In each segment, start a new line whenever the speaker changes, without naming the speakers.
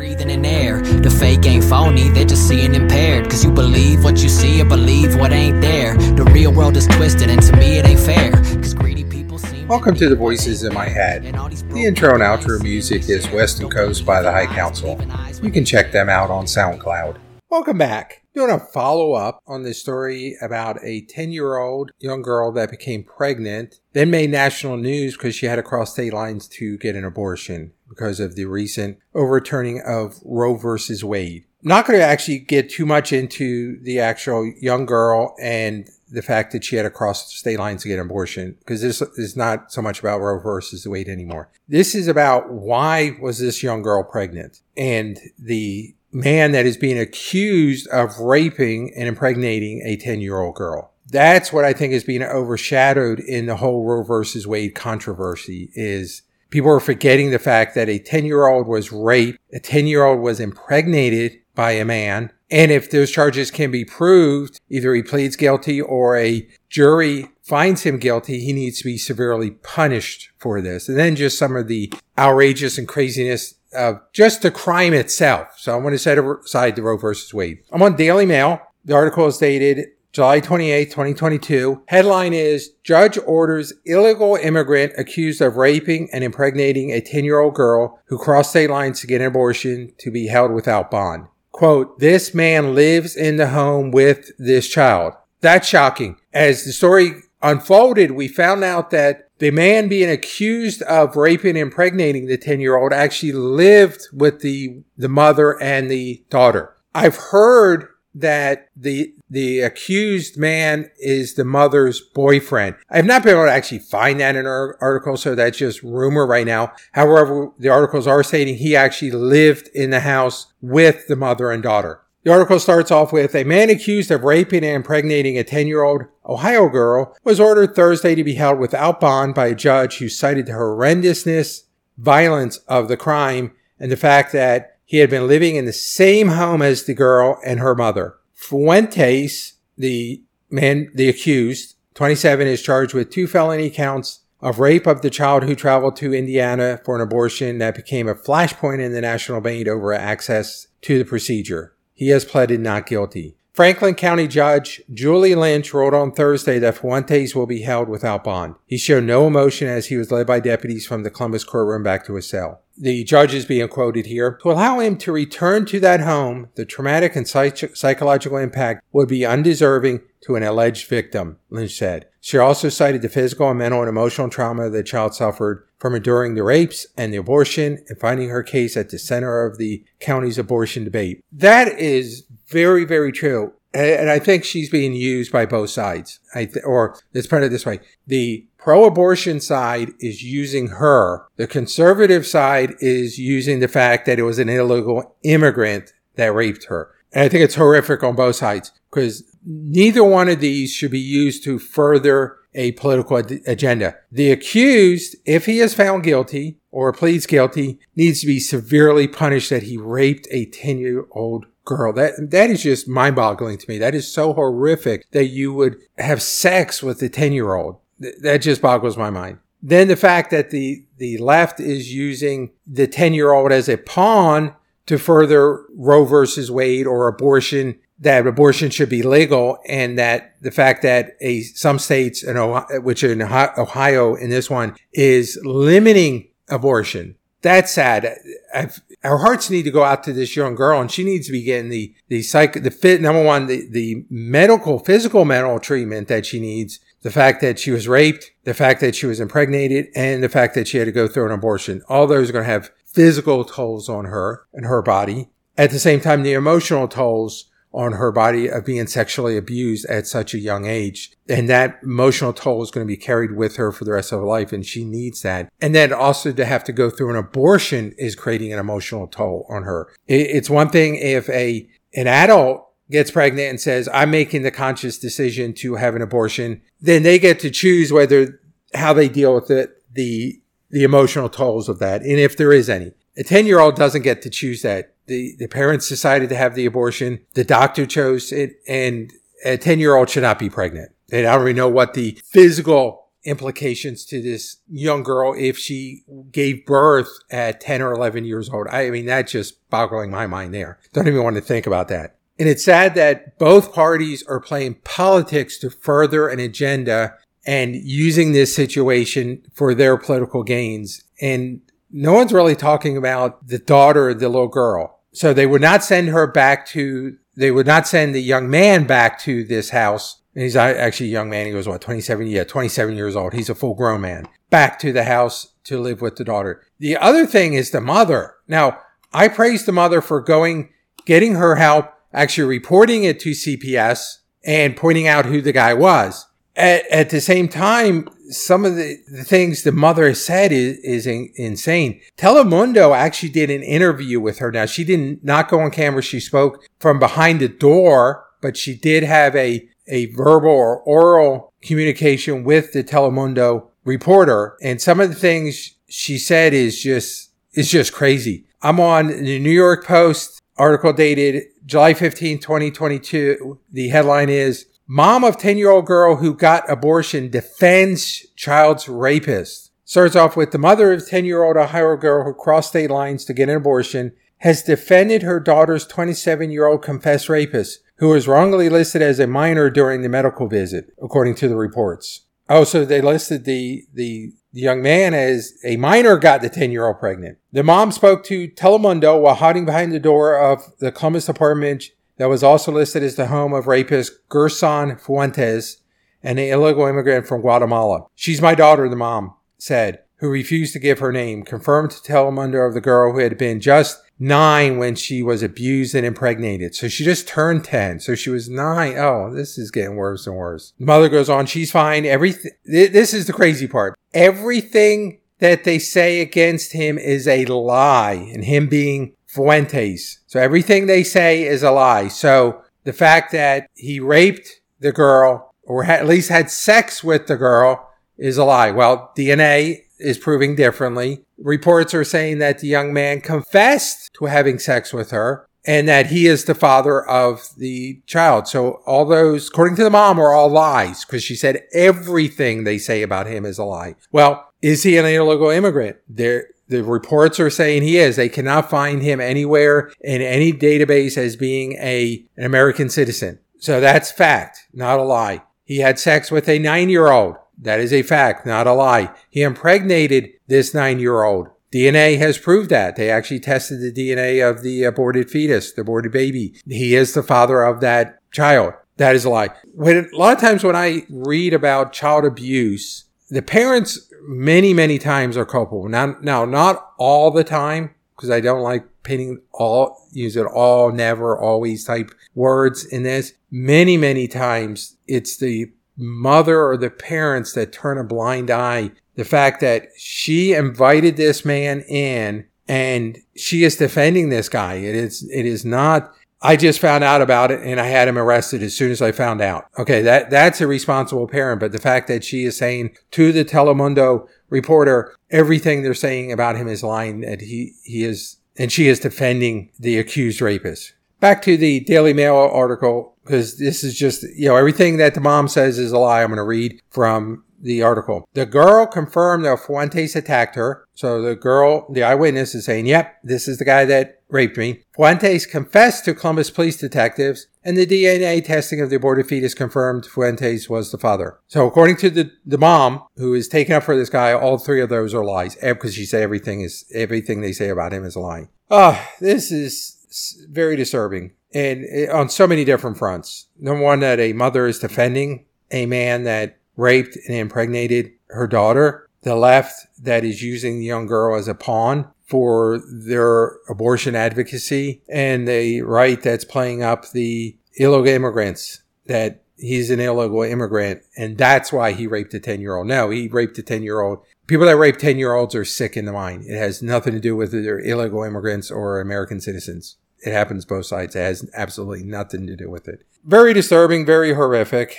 breathing in air. The fake ain't phony, they're just seeing impaired. Cause you believe what you see or believe what ain't there. The real world is twisted, and to me it ain't fair. Cause greedy people seem.
Welcome to the Voices in My Head. The intro and outro music is Western Coast by the High Council. You can check them out on SoundCloud. Welcome back. Doing a follow up on the story about a 10 year old young girl that became pregnant, then made national news because she had to cross state lines to get an abortion because of the recent overturning of Roe versus Wade. Not going to actually get too much into the actual young girl and the fact that she had to cross state lines to get an abortion because this is not so much about Roe versus Wade anymore. This is about why was this young girl pregnant and the man that is being accused of raping and impregnating a 10 year old girl. That's what I think is being overshadowed in the whole Roe versus Wade controversy is people are forgetting the fact that a 10 year old was raped, a 10 year old was impregnated by a man. And if those charges can be proved, either he pleads guilty or a jury finds him guilty, he needs to be severely punished for this. And then just some of the outrageous and craziness of just the crime itself. So I'm going to set aside the Roe versus Wade. I'm on Daily Mail. The article is dated July 28, 2022. Headline is Judge orders illegal immigrant accused of raping and impregnating a 10 year old girl who crossed state lines to get an abortion to be held without bond. Quote, this man lives in the home with this child. That's shocking. As the story unfolded, we found out that the man being accused of raping and impregnating the 10 year old actually lived with the, the mother and the daughter. I've heard that the the accused man is the mother's boyfriend. I have not been able to actually find that in our article, so that's just rumor right now. However, the articles are stating he actually lived in the house with the mother and daughter. The article starts off with a man accused of raping and impregnating a 10 year old Ohio girl was ordered Thursday to be held without bond by a judge who cited the horrendousness, violence of the crime, and the fact that he had been living in the same home as the girl and her mother. Fuentes, the man, the accused, 27, is charged with two felony counts of rape of the child who traveled to Indiana for an abortion that became a flashpoint in the national debate over access to the procedure. He has pleaded not guilty. Franklin County Judge Julie Lynch wrote on Thursday that Fuentes will be held without bond. He showed no emotion as he was led by deputies from the Columbus courtroom back to his cell. The judge is being quoted here. To allow him to return to that home, the traumatic and psych- psychological impact would be undeserving to an alleged victim, Lynch said. She also cited the physical and mental and emotional trauma the child suffered from enduring the rapes and the abortion and finding her case at the center of the county's abortion debate. That is very, very true. And I think she's being used by both sides. I th- or let's put it this way. The pro-abortion side is using her. The conservative side is using the fact that it was an illegal immigrant that raped her. And I think it's horrific on both sides because neither one of these should be used to further a political ad- agenda. The accused, if he is found guilty or pleads guilty, needs to be severely punished that he raped a 10 year old girl. That, that is just mind boggling to me. That is so horrific that you would have sex with a 10 year old. That just boggles my mind. Then the fact that the, the left is using the 10 year old as a pawn to further Roe versus Wade or abortion that abortion should be legal and that the fact that a some states in Ohio, which in Ohio in this one is limiting abortion that's sad I've, our hearts need to go out to this young girl and she needs to be getting the the psych the fit number one the the medical physical mental treatment that she needs. The fact that she was raped the fact that she was impregnated and the fact that she had to go through an abortion. All those are going to have physical tolls on her and her body. At the same time the emotional tolls on her body of being sexually abused at such a young age. And that emotional toll is going to be carried with her for the rest of her life. And she needs that. And then also to have to go through an abortion is creating an emotional toll on her. It's one thing if a, an adult gets pregnant and says, I'm making the conscious decision to have an abortion, then they get to choose whether, how they deal with it, the, the emotional tolls of that. And if there is any. A 10 year old doesn't get to choose that the, the parents decided to have the abortion. The doctor chose it and a 10 year old should not be pregnant. And I don't really know what the physical implications to this young girl if she gave birth at 10 or 11 years old. I mean, that's just boggling my mind there. Don't even want to think about that. And it's sad that both parties are playing politics to further an agenda and using this situation for their political gains. And no one's really talking about the daughter, the little girl. So they would not send her back to, they would not send the young man back to this house. And he's uh, actually a young man. He was what, 27? Yeah, 27 years old. He's a full grown man back to the house to live with the daughter. The other thing is the mother. Now, I praise the mother for going, getting her help, actually reporting it to CPS and pointing out who the guy was. At, at the same time, some of the, the things the mother said is, is in, insane. Telemundo actually did an interview with her. Now, she did not not go on camera. She spoke from behind the door, but she did have a, a verbal or oral communication with the Telemundo reporter. And some of the things she said is just, is just crazy. I'm on the New York Post article dated July 15, 2022. The headline is Mom of 10 year old girl who got abortion defends child's rapist. Starts off with the mother of 10 year old Ohio girl who crossed state lines to get an abortion has defended her daughter's 27 year old confessed rapist, who was wrongly listed as a minor during the medical visit, according to the reports. Oh, so they listed the, the, the young man as a minor got the 10 year old pregnant. The mom spoke to Telemundo while hiding behind the door of the Columbus apartment that was also listed as the home of rapist Gerson Fuentes, an illegal immigrant from Guatemala. She's my daughter, the mom said, who refused to give her name, confirmed to Telemundo of the girl who had been just nine when she was abused and impregnated. So she just turned 10. So she was nine. Oh, this is getting worse and worse. The mother goes on, she's fine. Everything, this is the crazy part. Everything that they say against him is a lie and him being Fuentes. So everything they say is a lie. So the fact that he raped the girl or at least had sex with the girl is a lie. Well, DNA is proving differently. Reports are saying that the young man confessed to having sex with her and that he is the father of the child. So all those, according to the mom, are all lies because she said everything they say about him is a lie. Well, is he an illegal immigrant? There, the reports are saying he is. They cannot find him anywhere in any database as being a, an American citizen. So that's fact, not a lie. He had sex with a nine year old. That is a fact, not a lie. He impregnated this nine year old. DNA has proved that. They actually tested the DNA of the aborted fetus, the aborted baby. He is the father of that child. That is a lie. When, a lot of times when I read about child abuse, the parents many, many times are culpable. Now, now, not all the time, because I don't like painting all, use it all, never, always type words in this. Many, many times it's the mother or the parents that turn a blind eye. The fact that she invited this man in and she is defending this guy. It is, it is not I just found out about it and I had him arrested as soon as I found out. Okay, that, that's a responsible parent, but the fact that she is saying to the Telemundo reporter everything they're saying about him is lying, that he, he is, and she is defending the accused rapist. Back to the Daily Mail article, because this is just, you know, everything that the mom says is a lie. I'm going to read from the article. The girl confirmed that Fuentes attacked her. So the girl, the eyewitness is saying, yep, this is the guy that raped me. Fuentes confessed to Columbus police detectives and the DNA testing of the aborted fetus confirmed Fuentes was the father. So according to the, the mom who is taken up for this guy, all three of those are lies because she said everything is, everything they say about him is a lie. Ah, oh, this is very disturbing and on so many different fronts. Number one, that a mother is defending a man that raped and impregnated her daughter. The left that is using the young girl as a pawn for their abortion advocacy and the right that's playing up the illegal immigrants that he's an illegal immigrant and that's why he raped a 10 year old. No, he raped a 10 year old. People that rape 10 year olds are sick in the mind. It has nothing to do with they're illegal immigrants or American citizens. It happens both sides. It has absolutely nothing to do with it. Very disturbing, very horrific.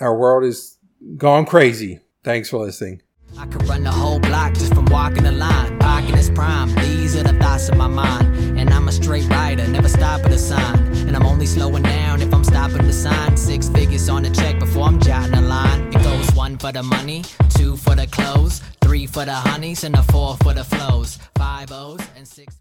Our world is gone crazy. Thanks for listening. I could run the whole block just from walking the line. Its prime. These are the thoughts of my mind. And I'm a straight rider, never stop at a sign. And I'm only slowing down if I'm
stopping to sign six figures on a check before I'm jotting a line. It goes one for the money, two for the clothes, three for the honeys, and a four for the flows. Five O's and six.